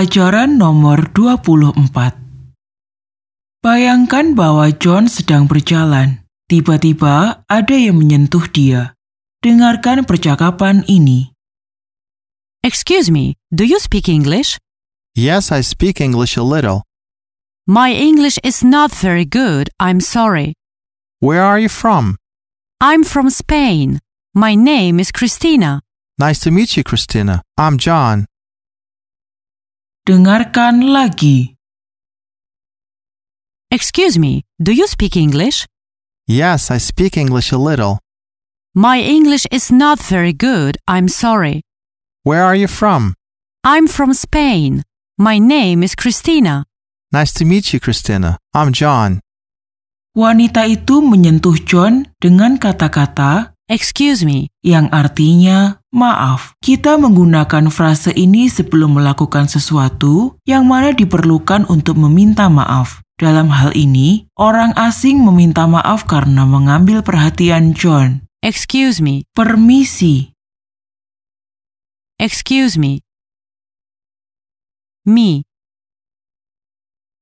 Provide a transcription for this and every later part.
Pelajaran nomor 24 Bayangkan bahwa John sedang berjalan. Tiba-tiba ada yang menyentuh dia. Dengarkan percakapan ini. Excuse me, do you speak English? Yes, I speak English a little. My English is not very good, I'm sorry. Where are you from? I'm from Spain. My name is Christina. Nice to meet you, Christina. I'm John. Dengarkan lagi. Excuse me, do you speak English? Yes, I speak English a little. My English is not very good, I'm sorry. Where are you from? I'm from Spain. My name is Christina. Nice to meet you, Christina. I'm John. Wanita itu menyentuh John dengan kata-kata Excuse me, yang artinya maaf. Kita menggunakan frase ini sebelum melakukan sesuatu yang mana diperlukan untuk meminta maaf. Dalam hal ini, orang asing meminta maaf karena mengambil perhatian John. excuse me, Permisi, excuse me. Me.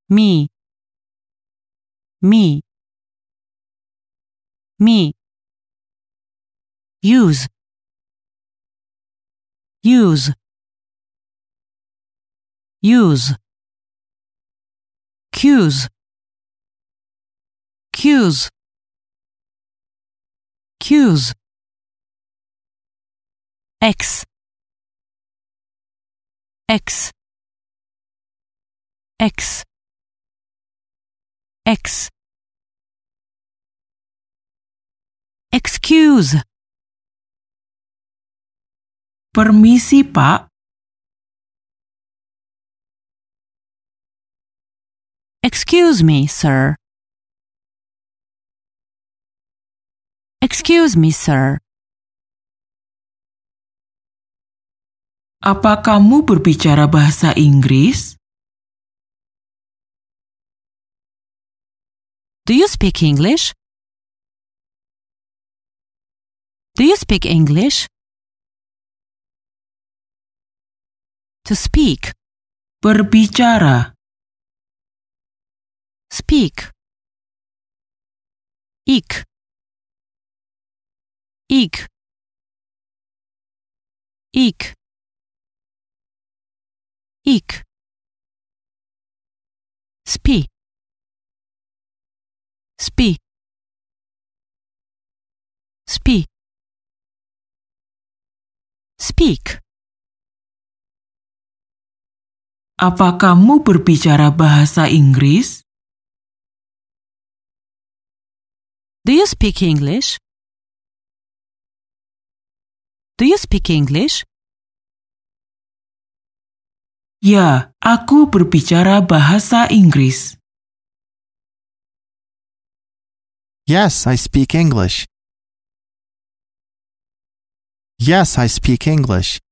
Me. Me. Me. Use. Use. Use. Cues. Cues. Cues. X. X. X. X. Excuse. Permisi Pak. Excuse me, sir. Excuse me, sir. Apa kamu berbicara bahasa Inggris? Do you speak English? Do you speak English? To speak. Berbicara, Speak. Ik. Ik. Ik. Ik. Spi. Spi. Spi. Speak. Apa kamu berbicara bahasa Inggris? Do you speak English? Do you speak English? Ya, aku berbicara bahasa Inggris. Yes, I speak English. Yes, I speak English.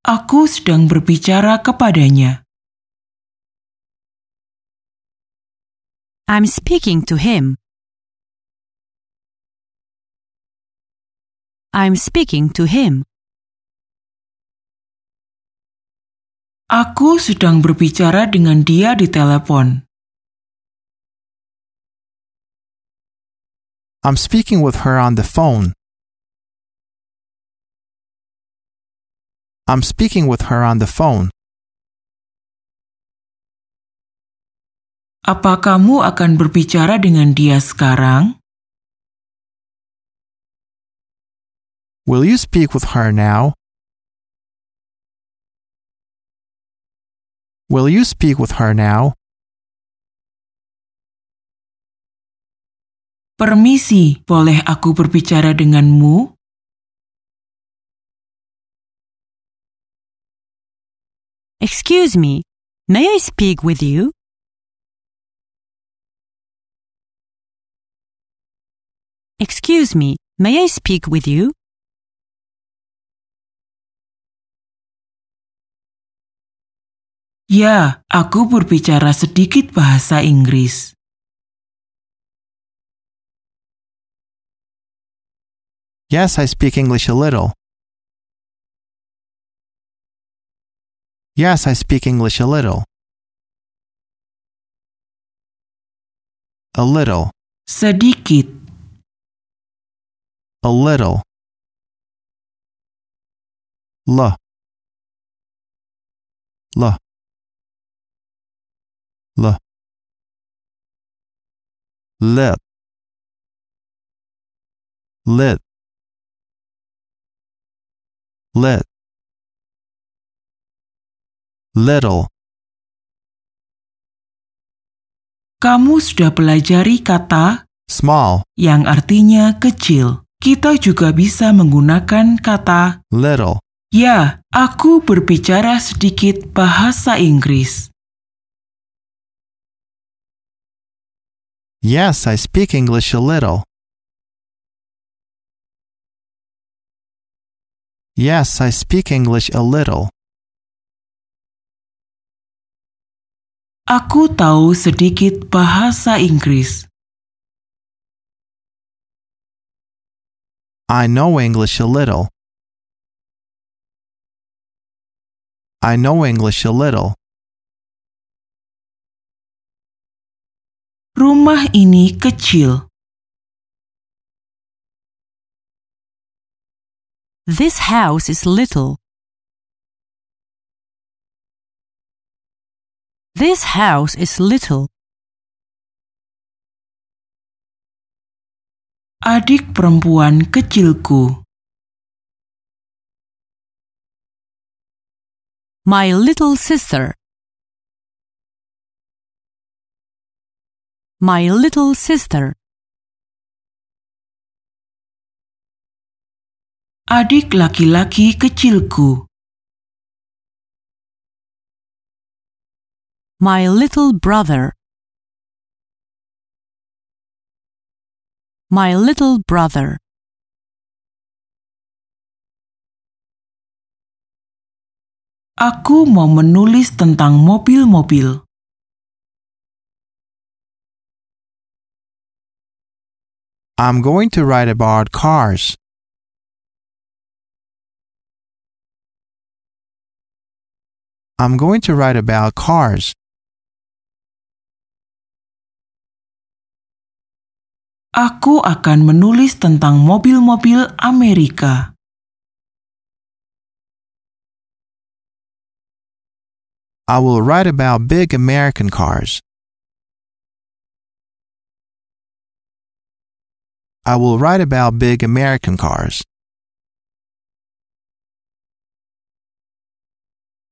Aku sedang berbicara kepadanya. I'm speaking to him. I'm speaking to him. Aku sedang berbicara dengan dia di telepon. I'm speaking with her on the phone. I'm speaking with her on the phone. Apa kamu akan berbicara dengan dia sekarang? Will you speak with her now? Will you speak with her now? Permisi, boleh aku berbicara denganmu? Excuse me, may I speak with you? Excuse me, may I speak with you? Ya, aku berbicara sedikit bahasa Inggris. Yes, I speak English a little. Yes, I speak English a little. A little. sedikit, A little. L. L. L. Lip. Lit. Lit. Little. kamu sudah pelajari kata Small. yang artinya kecil. Kita juga bisa menggunakan kata Little. Ya, aku berbicara sedikit bahasa Inggris. Yes, I speak English a little. Yes, I speak English a little. Aku tahu sedikit bahasa Inggris. I know English a little. I know English a little. Rumah ini kecil. This house is little. This house is little. Adik perempuan kecilku. My little sister. My little sister. Adik laki-laki kecilku. My little brother. My little brother. Aku mau menulis tentang mobil-mobil. I'm going to write about cars. I'm going to write about cars. Aku akan menulis tentang mobil-mobil Amerika. I will write about big American cars. I will write about big American cars.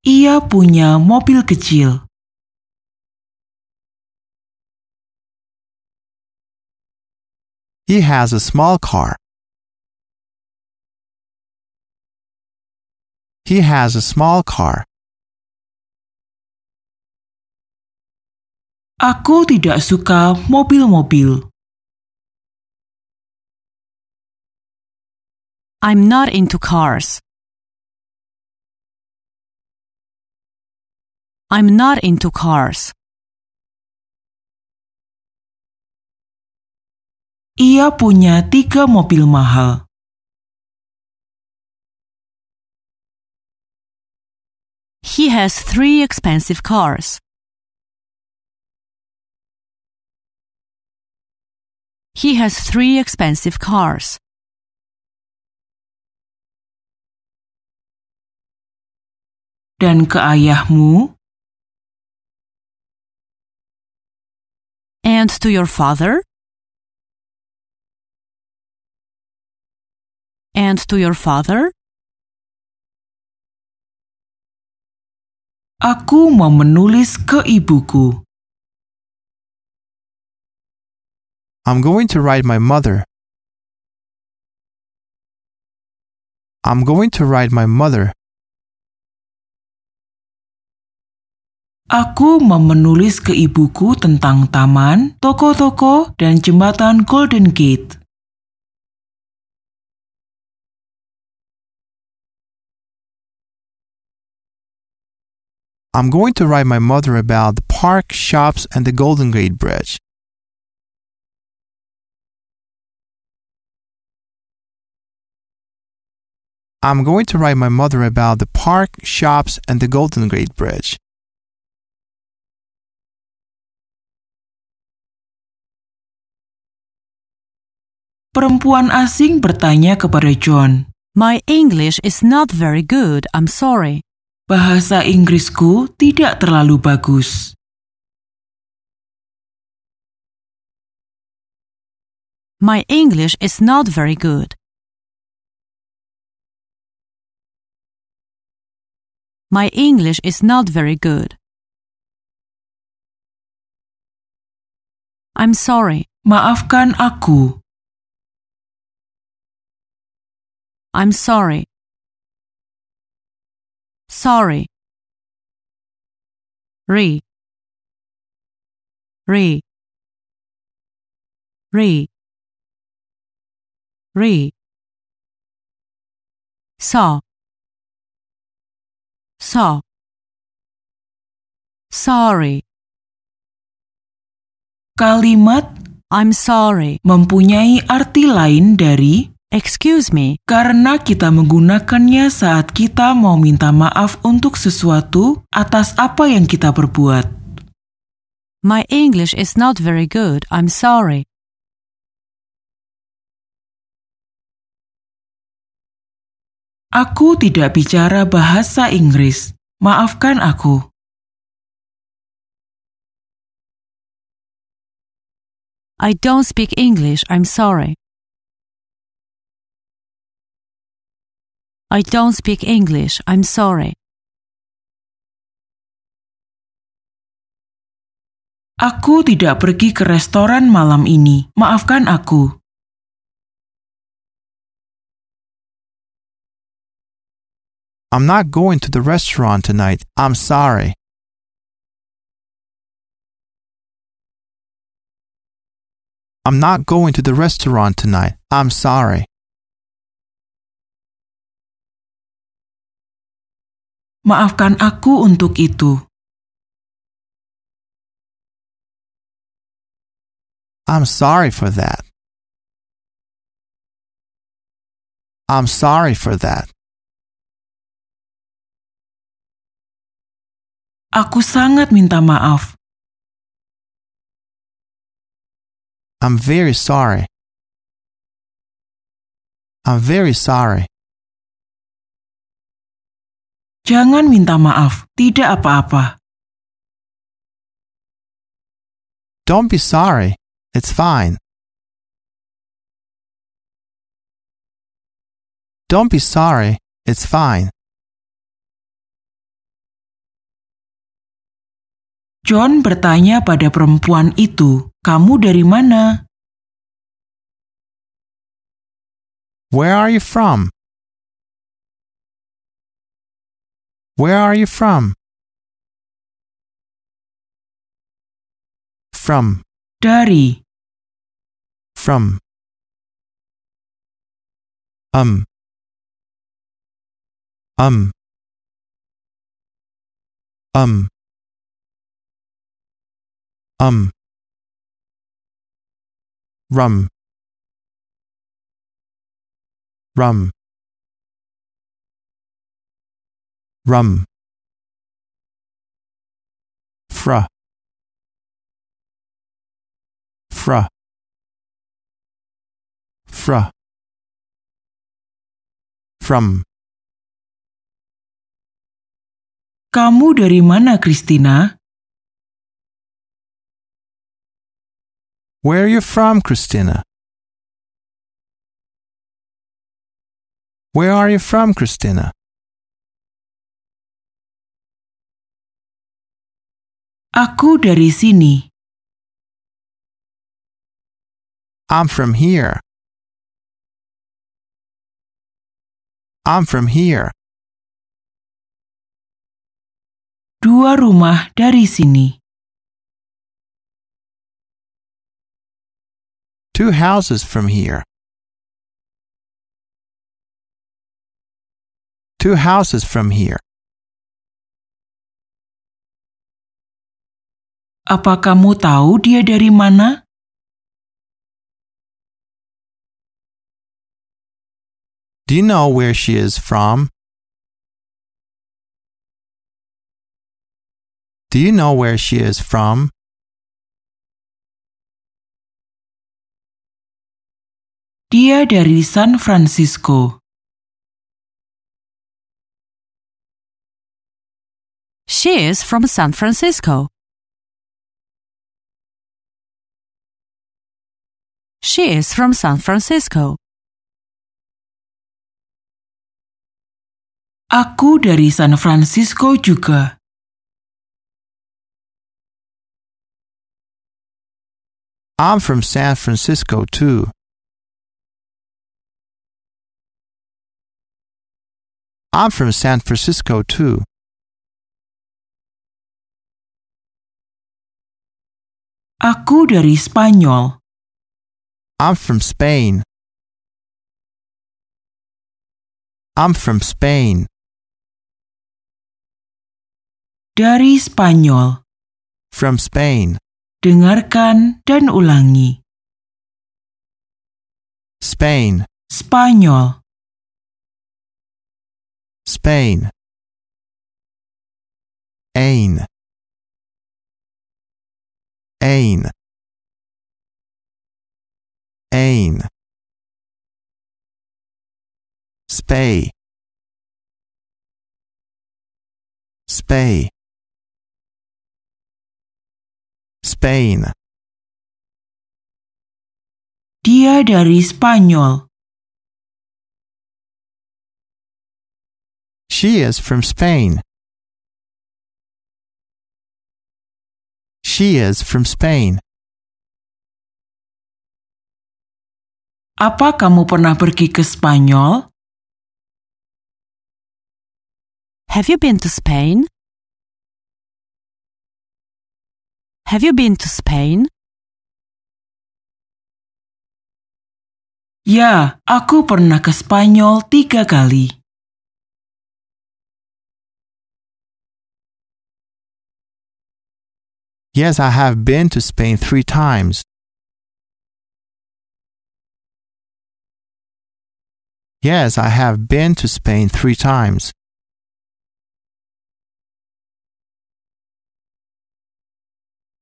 Ia punya mobil kecil. He has a small car. He has a small car. Aku tidak suka mobil-mobil. I'm not into cars. I'm not into cars. Ia punya tiga mobil mahal. He has three expensive cars. He has three expensive cars. Dan ke ayahmu, And to your father? And to your father? aku mau menulis ke ibuku. I'm going to write my mother. I'm going to write my mother. Aku mau menulis ke ibuku tentang taman, toko-toko, dan jembatan Golden Gate. I'm going to write my mother about the park, shops, and the Golden Gate Bridge. I'm going to write my mother about the park, shops, and the Golden Gate Bridge. Perempuan asing bertanya kepada John, My English is not very good, I'm sorry. Bahasa Inggrisku tidak terlalu bagus. My English is not very good. My English is not very good. I'm sorry. Maafkan aku, I'm sorry. Sorry. Re. Re. Re. Re. Saw. Saw. Sorry. kalimat I'm sorry. mempunyai arti lain dari Excuse me. karena kita menggunakannya saat kita mau minta maaf untuk sesuatu atas apa yang kita perbuat. My English is not very good. I'm sorry. Aku tidak bicara bahasa Inggris. Maafkan aku. I don't speak English. I'm sorry. I don't speak English. I'm sorry. Aku tidak pergi ke restoran malam ini. Maafkan aku. I'm not going to the restaurant tonight. I'm sorry. I'm not going to the restaurant tonight. I'm sorry. Maafkan aku untuk itu. I'm sorry for that. I'm sorry for that. Aku sangat minta maaf. I'm very sorry. I'm very sorry. Jangan minta maaf, tidak apa-apa. Don't be sorry. It's fine. Don't be sorry. It's fine. John bertanya pada perempuan itu, "Kamu dari mana?" Where are you from? Where are you from? From, Dari. from. Um. Um. Um. Um. Rum. Rum. Rum. Fra. Fra. Fra. From. Kamu dari mana, Christina? Where are you from, Christina? Where are you from, Christina? Aku dari sini. I'm from here. I'm from here. Dua rumah dari sini. Two houses from here. Two houses from here. Apa kamu tahu dia dari mana? Do you know where she is from? Do you know where she is from? Dia dari San Francisco. She is from San Francisco. She is from San Francisco. Aku dari San Francisco juga. I'm from San Francisco too. I'm from San Francisco too. Aku dari Spanyol. I'm from Spain. I'm from Spain. Dari Spanyol. From Spain. Dengarkan dan ulangi. Spain. Spanyol. Spain. Ain. Ain. Ain. Spay. Spay. Spain. Dia dari Spanyol. She is from Spain. She is from Spain. Apa kamu pernah pergi ke Spanyol? Have you been to Spain? Have you been to Spain? Ya, aku pernah ke Spanyol tiga kali. Yes, I have been to Spain three times. Yes, I have been to Spain three times.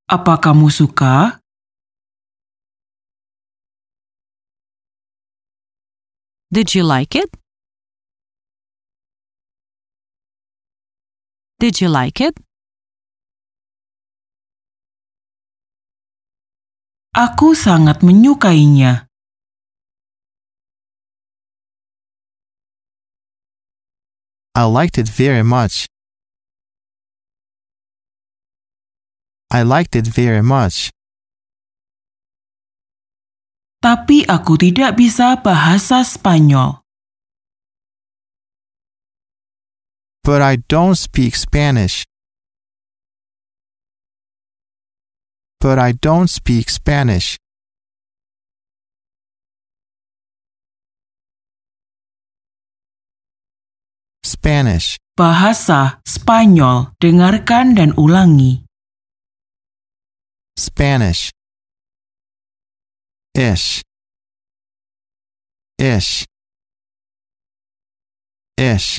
Apa kamu suka? Did you like it? Did you like it? Aku sangat menyukainya. I liked it very much. I liked it very much. Tapi aku tidak bisa bahasa Spanyol. But I don't speak Spanish. But I don't speak Spanish. Spanish. Bahasa Spanyol. Dengarkan dan ulangi. Spanish. Ish. Ish. Ish.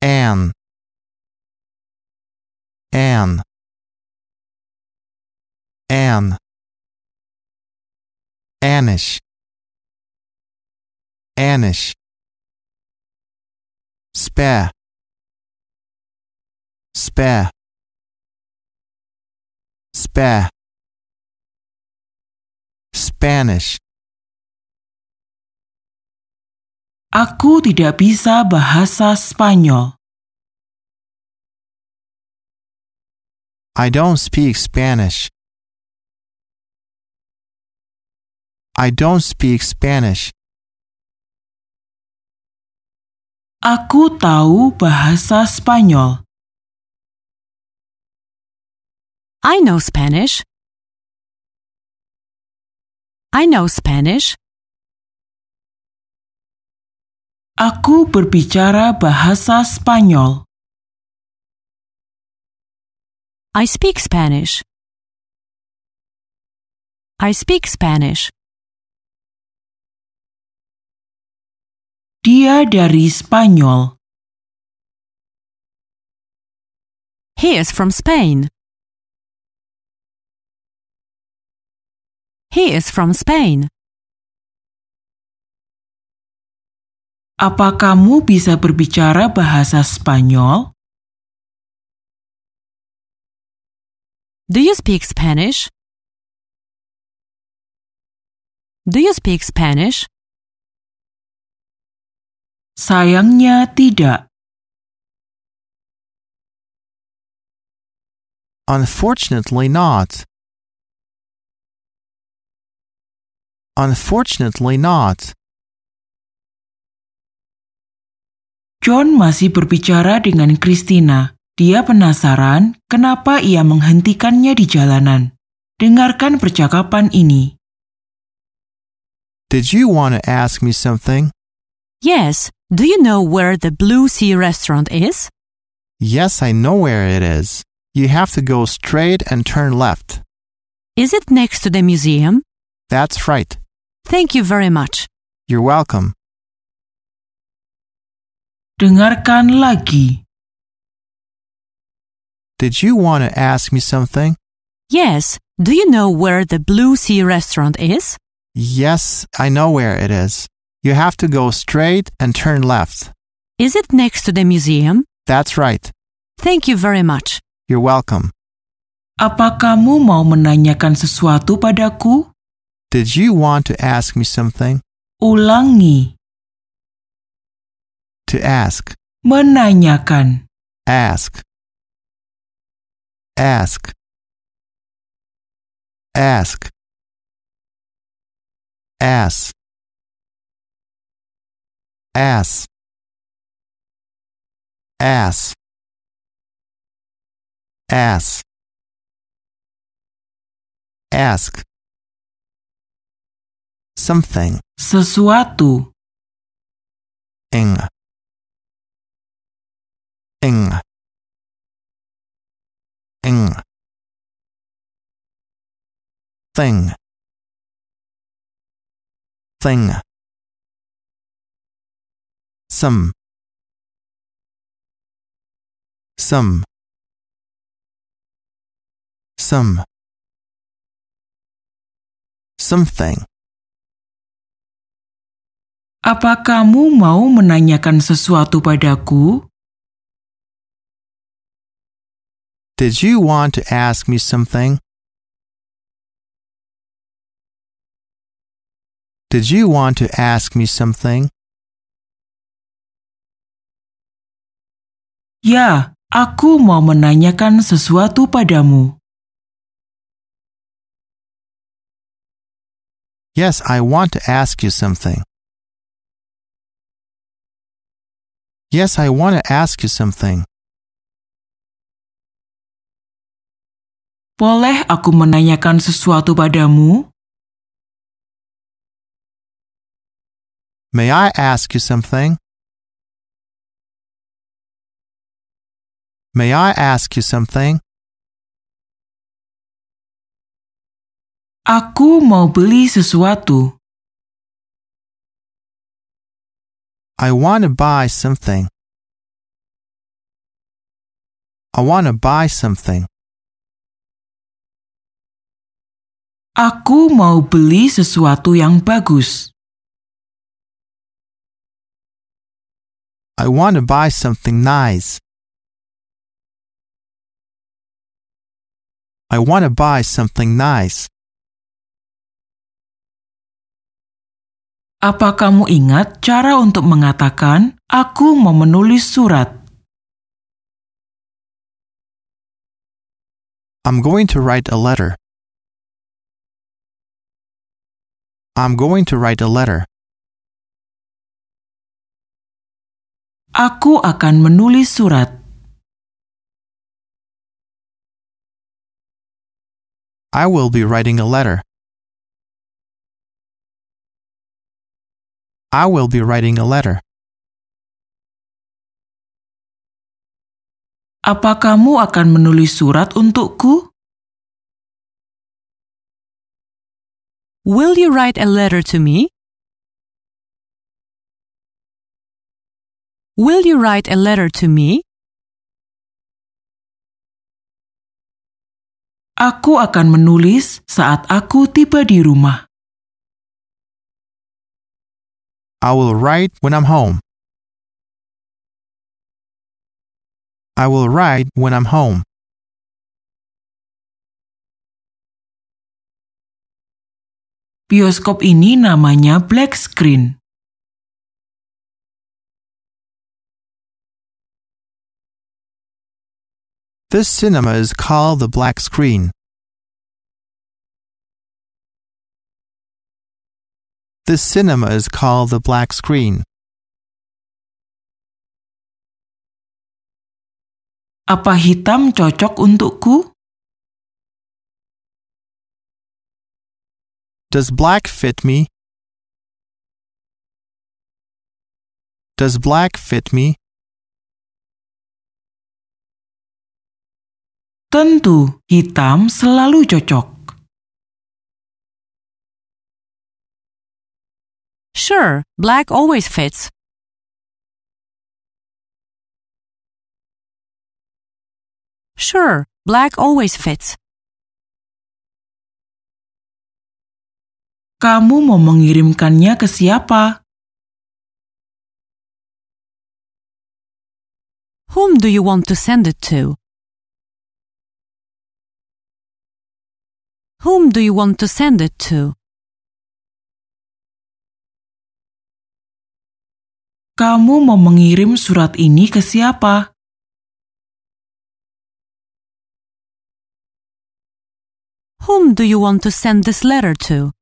An. An. An. Anish. Anish. Spare. Spare. Spare. Spanish. Aku tidak bisa bahasa Spanyol. I don't speak Spanish. I don't speak Spanish. Aku tahu bahasa Spanyol. I know Spanish. I know Spanish. Aku berbicara bahasa Spanyol. I speak Spanish. I speak Spanish. Dia dari Spanyol. He is from Spain. He is from Spain. Apa kamu bisa berbicara bahasa Spanyol? Do you speak Spanish? Do you speak Spanish? Sayangnya tidak. Unfortunately not. Unfortunately not. John masih berbicara dengan Christina. Dia penasaran kenapa ia menghentikannya di jalanan. Dengarkan percakapan ini. Did you want to ask me something? Yes. Do you know where the Blue Sea restaurant is? Yes, I know where it is. You have to go straight and turn left. Is it next to the museum? That's right. Thank you very much. You're welcome. Dengarkan lagi. Did you want to ask me something? Yes. Do you know where the Blue Sea restaurant is? Yes, I know where it is. You have to go straight and turn left. Is it next to the museum? That's right. Thank you very much. You're welcome. Apa kamu mau menanyakan sesuatu padaku? Did you want to ask me something? Ulangi. To ask. Menanyakan. Ask. Ask. Ask. Ask. Ask. Ask. Ask. Ask. Something. Sesuatu. Ing. Ing. Ing. Thing. Thing. Some. Some. Some. Something. Apa kamu mau menanyakan sesuatu padaku? Did you want to ask me something? Did you want to ask me something? Ya, aku mau menanyakan sesuatu padamu. Yes, I want to ask you something. Yes, I want to ask you something. Boleh aku menanyakan sesuatu padamu? May I ask you something? May I ask you something? Aku mau beli sesuatu. I want to buy something. I want to buy something. Aku mau beli sesuatu yang bagus. I want to buy something nice. I want to buy something nice. Apa kamu ingat cara untuk mengatakan "aku mau menulis surat"? I'm going to write a letter. I'm going to write a letter. Aku akan menulis surat. I will be writing a letter. I will be writing a letter. Apa kamu akan menulis surat untukku? Will you write a letter to me? Will you write a letter to me? Aku akan menulis saat aku tiba di rumah. I will write when I'm home. I will write when I'm home. Bioskop ini namanya black screen. This cinema is called the black screen. This cinema is called the black screen. Apa hitam cocok untukku? Does black fit me? Does black fit me? Tentu, hitam selalu cocok. Sure, black always fits. Sure, black always fits. Kamu mau mengirimkannya ke siapa? Whom do you want to send it to? Whom do you want to send it to? Kamu mau mengirim surat ini ke siapa? Whom do you want to send this letter to?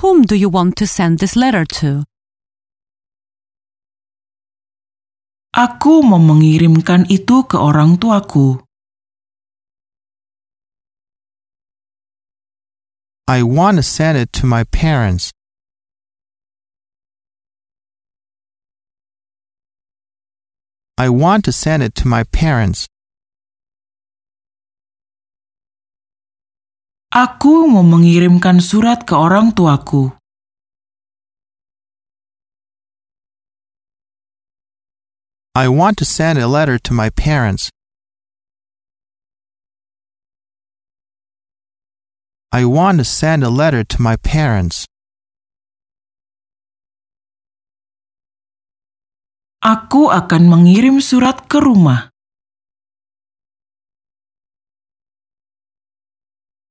Whom do you want to send this letter to? Aku mau mengirimkan itu ke orang tuaku. I want to send it to my parents. I want to send it to my parents. Aku mau mengirimkan surat ke orang tuaku. I want to send a letter to my parents. I want to send a letter to my parents. Aku akan mengirim surat ke rumah.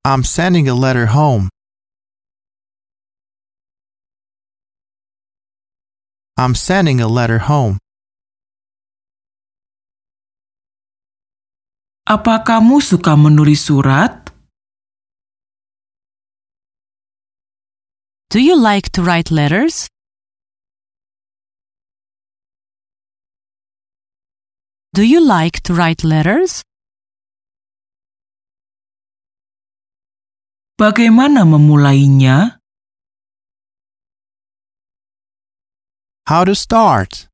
I'm sending a letter home. I'm sending a letter home. Apa kamu suka menulis surat? Do you like to write letters? Do you like to write letters? Bagaimana memulainya? How to start.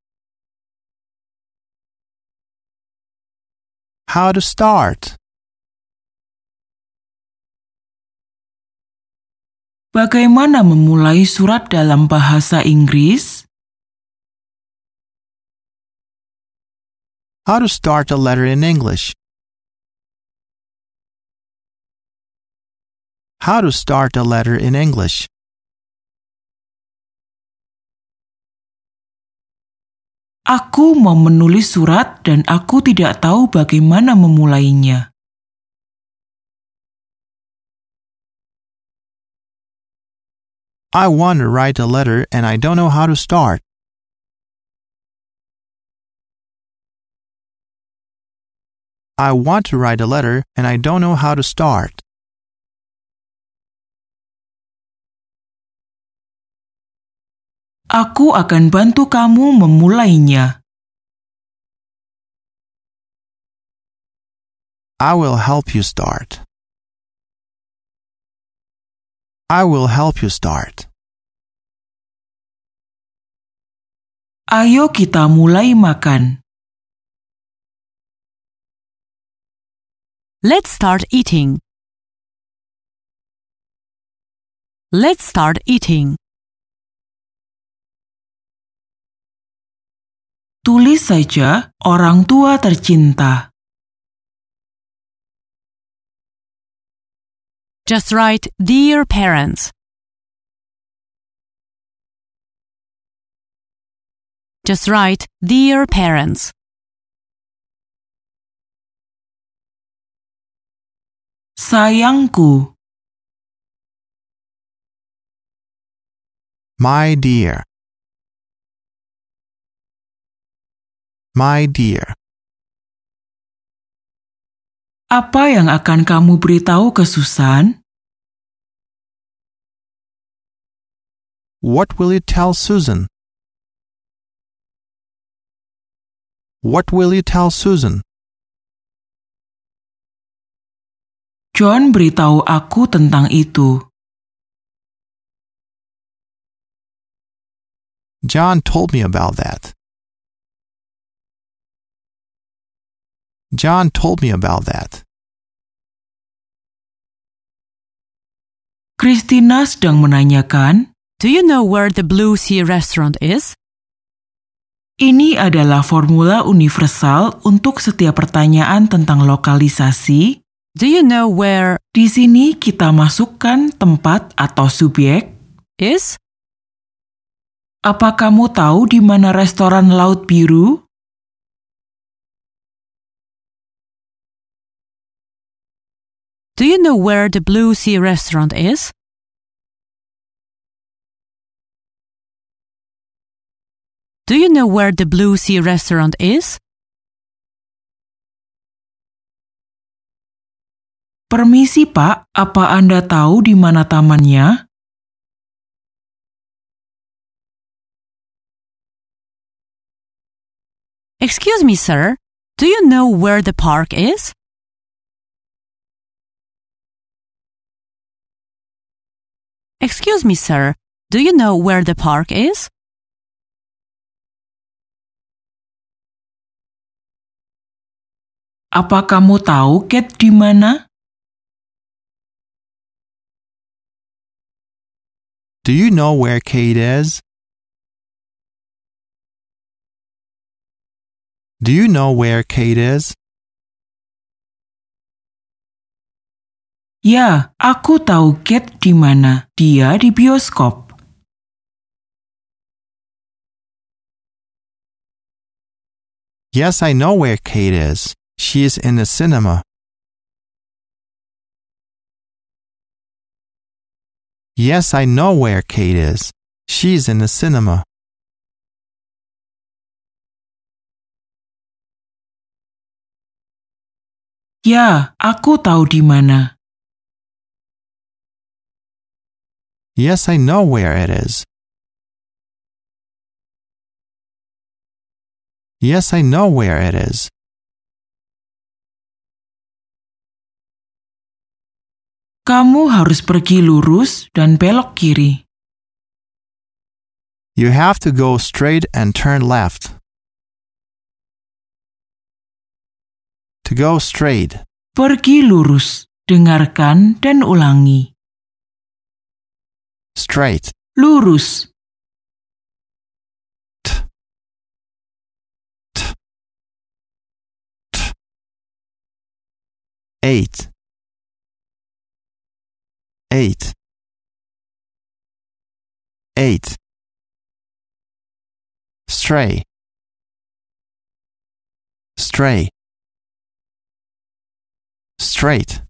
How to start. Bagaimana memulai surat dalam bahasa Inggris? How to start a letter in English. How to start a letter in English. Aku mau menulis surat dan aku tidak tahu bagaimana memulainya. I want to write a letter and I don't know how to start. I want to write a letter and I don't know how to start. Aku akan bantu kamu memulainya. I will help you start. I will help you start. Ayo kita mulai makan. Let's start eating. Let's start eating. Tulis saja orang tua tercinta. Just write Dear parents. Just write Dear parents. Sayangku, My dear. My dear. Apa yang akan kamu beritahu ke Susan? What will you tell Susan? What will you tell Susan? John beritahu aku tentang itu. John told me about that. John told me about that. Christina sedang menanyakan, Do you know where the Blue Sea restaurant is? ini adalah formula universal untuk setiap pertanyaan tentang lokalisasi. Do you know where Di sini kita masukkan tempat atau subjek. is? Apa kamu tahu di mana restoran Laut Biru? Do you know where the Blue Sea restaurant is? Do you know where the Blue Sea restaurant is? Permisi Pak, apa Anda tahu di mana tamannya? Excuse me, sir. Do you know where the park is? Excuse me, sir. Do you know where the park is? Apa kamu tahu Kate di mana? Do you know where Kate is? Do you know where Kate is? Ya, aku tahu Kate di mana. Dia di bioskop. Yes, I know where Kate is. She is in the cinema. Yes, I know where Kate is. She's in the cinema. Ya, aku tahu di mana. Yes, I know where it is. Yes, I know where it is. Kamu harus pergi lurus dan belok kiri. You have to go straight and turn left. To go straight, Pergi lurus, dengarkan dan ulangi. Straight, Lurus, eight, eight, eight, stray, stray, straight,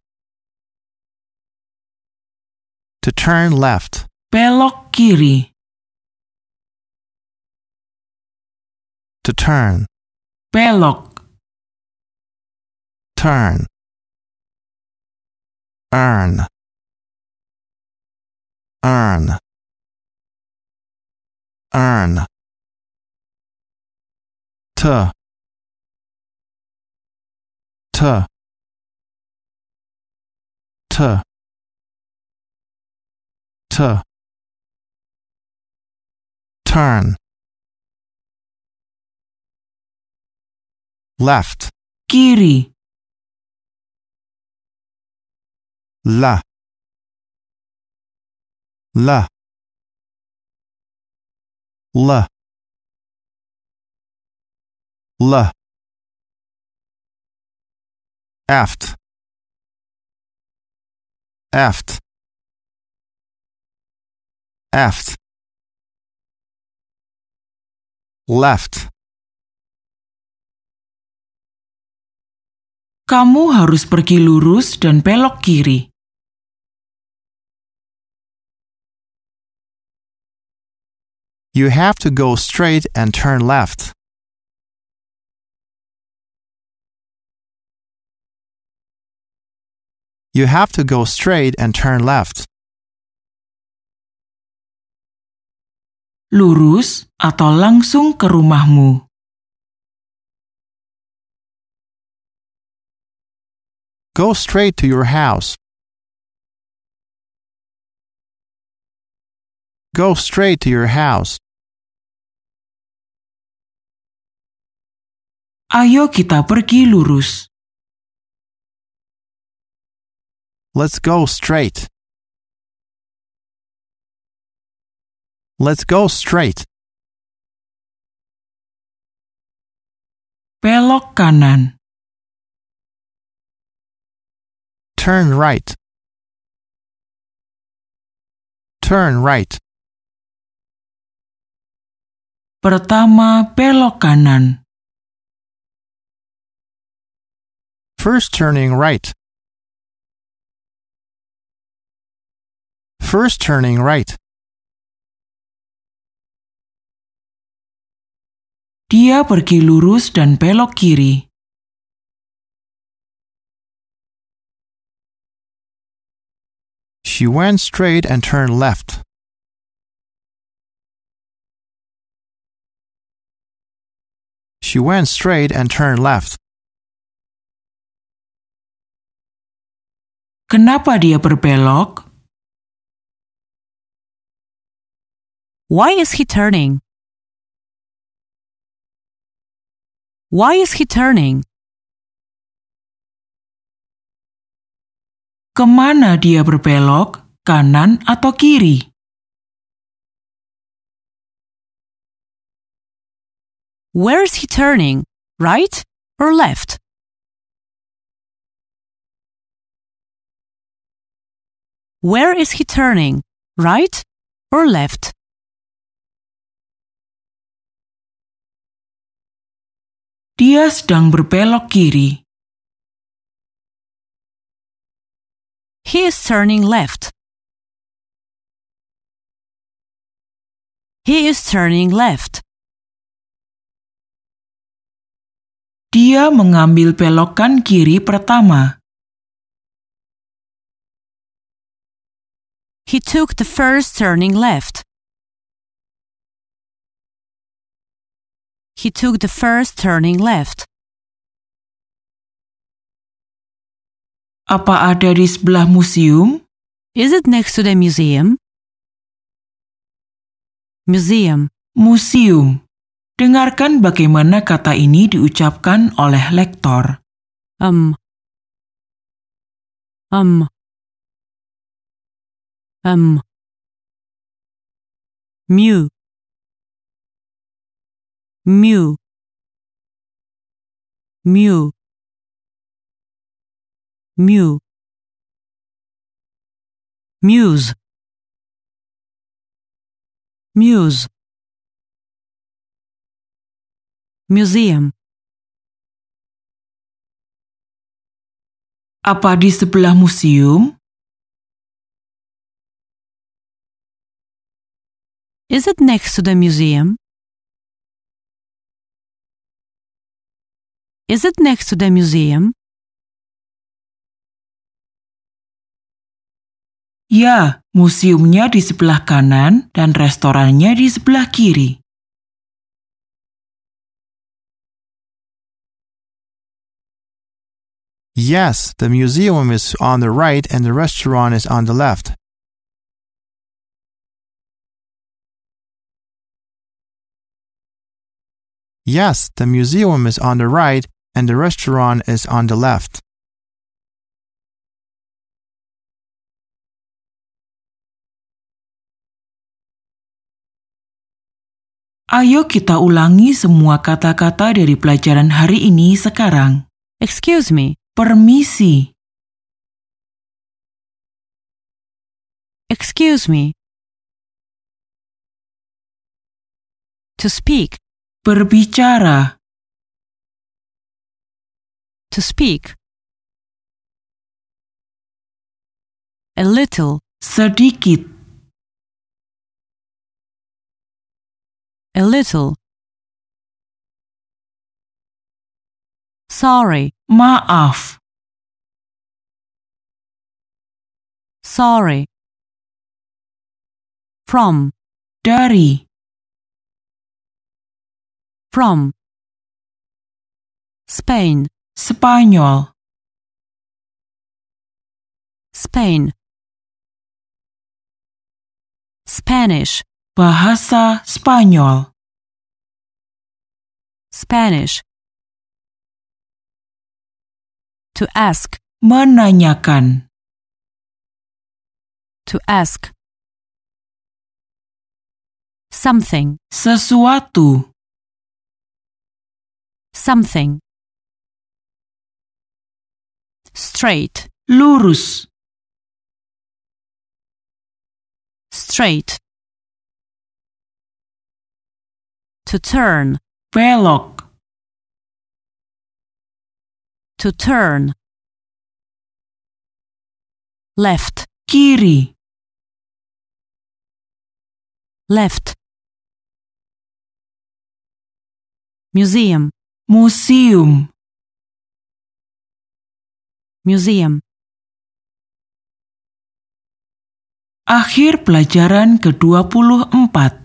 to turn left, belok kiri. to turn, Belok, turn, earn, earn, earn, to, to, to, to, turn, left, kiri. la la la L. Aft. Aft. Aft. Left. Kamu harus pergi lurus dan belok kiri. You have to go straight and turn left. You have to go straight and turn left. Lurus atau langsung ke rumahmu. Go straight to your house. Go straight to your house. Ayo kita pergi lurus. Let's go straight. Let's go straight. Belok kanan. Turn right. Turn right. Pertama belok kanan. First turning right. First turning right. Dia pergi lurus dan belok kiri. She went straight and turned left. She went straight and turned left. Kenapa dia berbelok? Why is he turning? Why is he turning? Kemana dia berbelok? Kanan atau kiri? Where is he turning? Right or left? Where is he turning? Right or left? Dia sedang berbelok kiri. He is turning left. He is turning left. Dia mengambil belokan kiri pertama. He took the first turning left. He took the first turning left. Apa ada di sebelah museum? Is it next to the museum? Museum. Museum. Dengarkan bagaimana kata ini diucapkan oleh lektor. Um. Um. Um. Mew. Mew. Mew. Mew. Muse. Muse. Museum. Apa di sebelah museum? Is it next to the museum? Is it next to the museum? Ya, museumnya di sebelah kanan dan restorannya di sebelah kiri. Yes, the museum is on the right and the restaurant is on the left. Yes, the museum is on the right and the restaurant is on the left. Ayo kita ulangi semua kata-kata dari pelajaran hari ini sekarang. Excuse me. Permisi, Excuse me. To speak. berbicara, To speak. A little. sedikit, A little. Sorry. maaf, Sorry. From. dari, From. Spain. Spanyol, Spain. Spanish. bahasa Spanyol, Spanish. To ask. menanyakan, To ask. Something. sesuatu, Something. Straight. lurus, Straight. To turn. belok, To turn. Left. kiri, Left. Museum. museum, Museum. akhir pelajaran ke-24.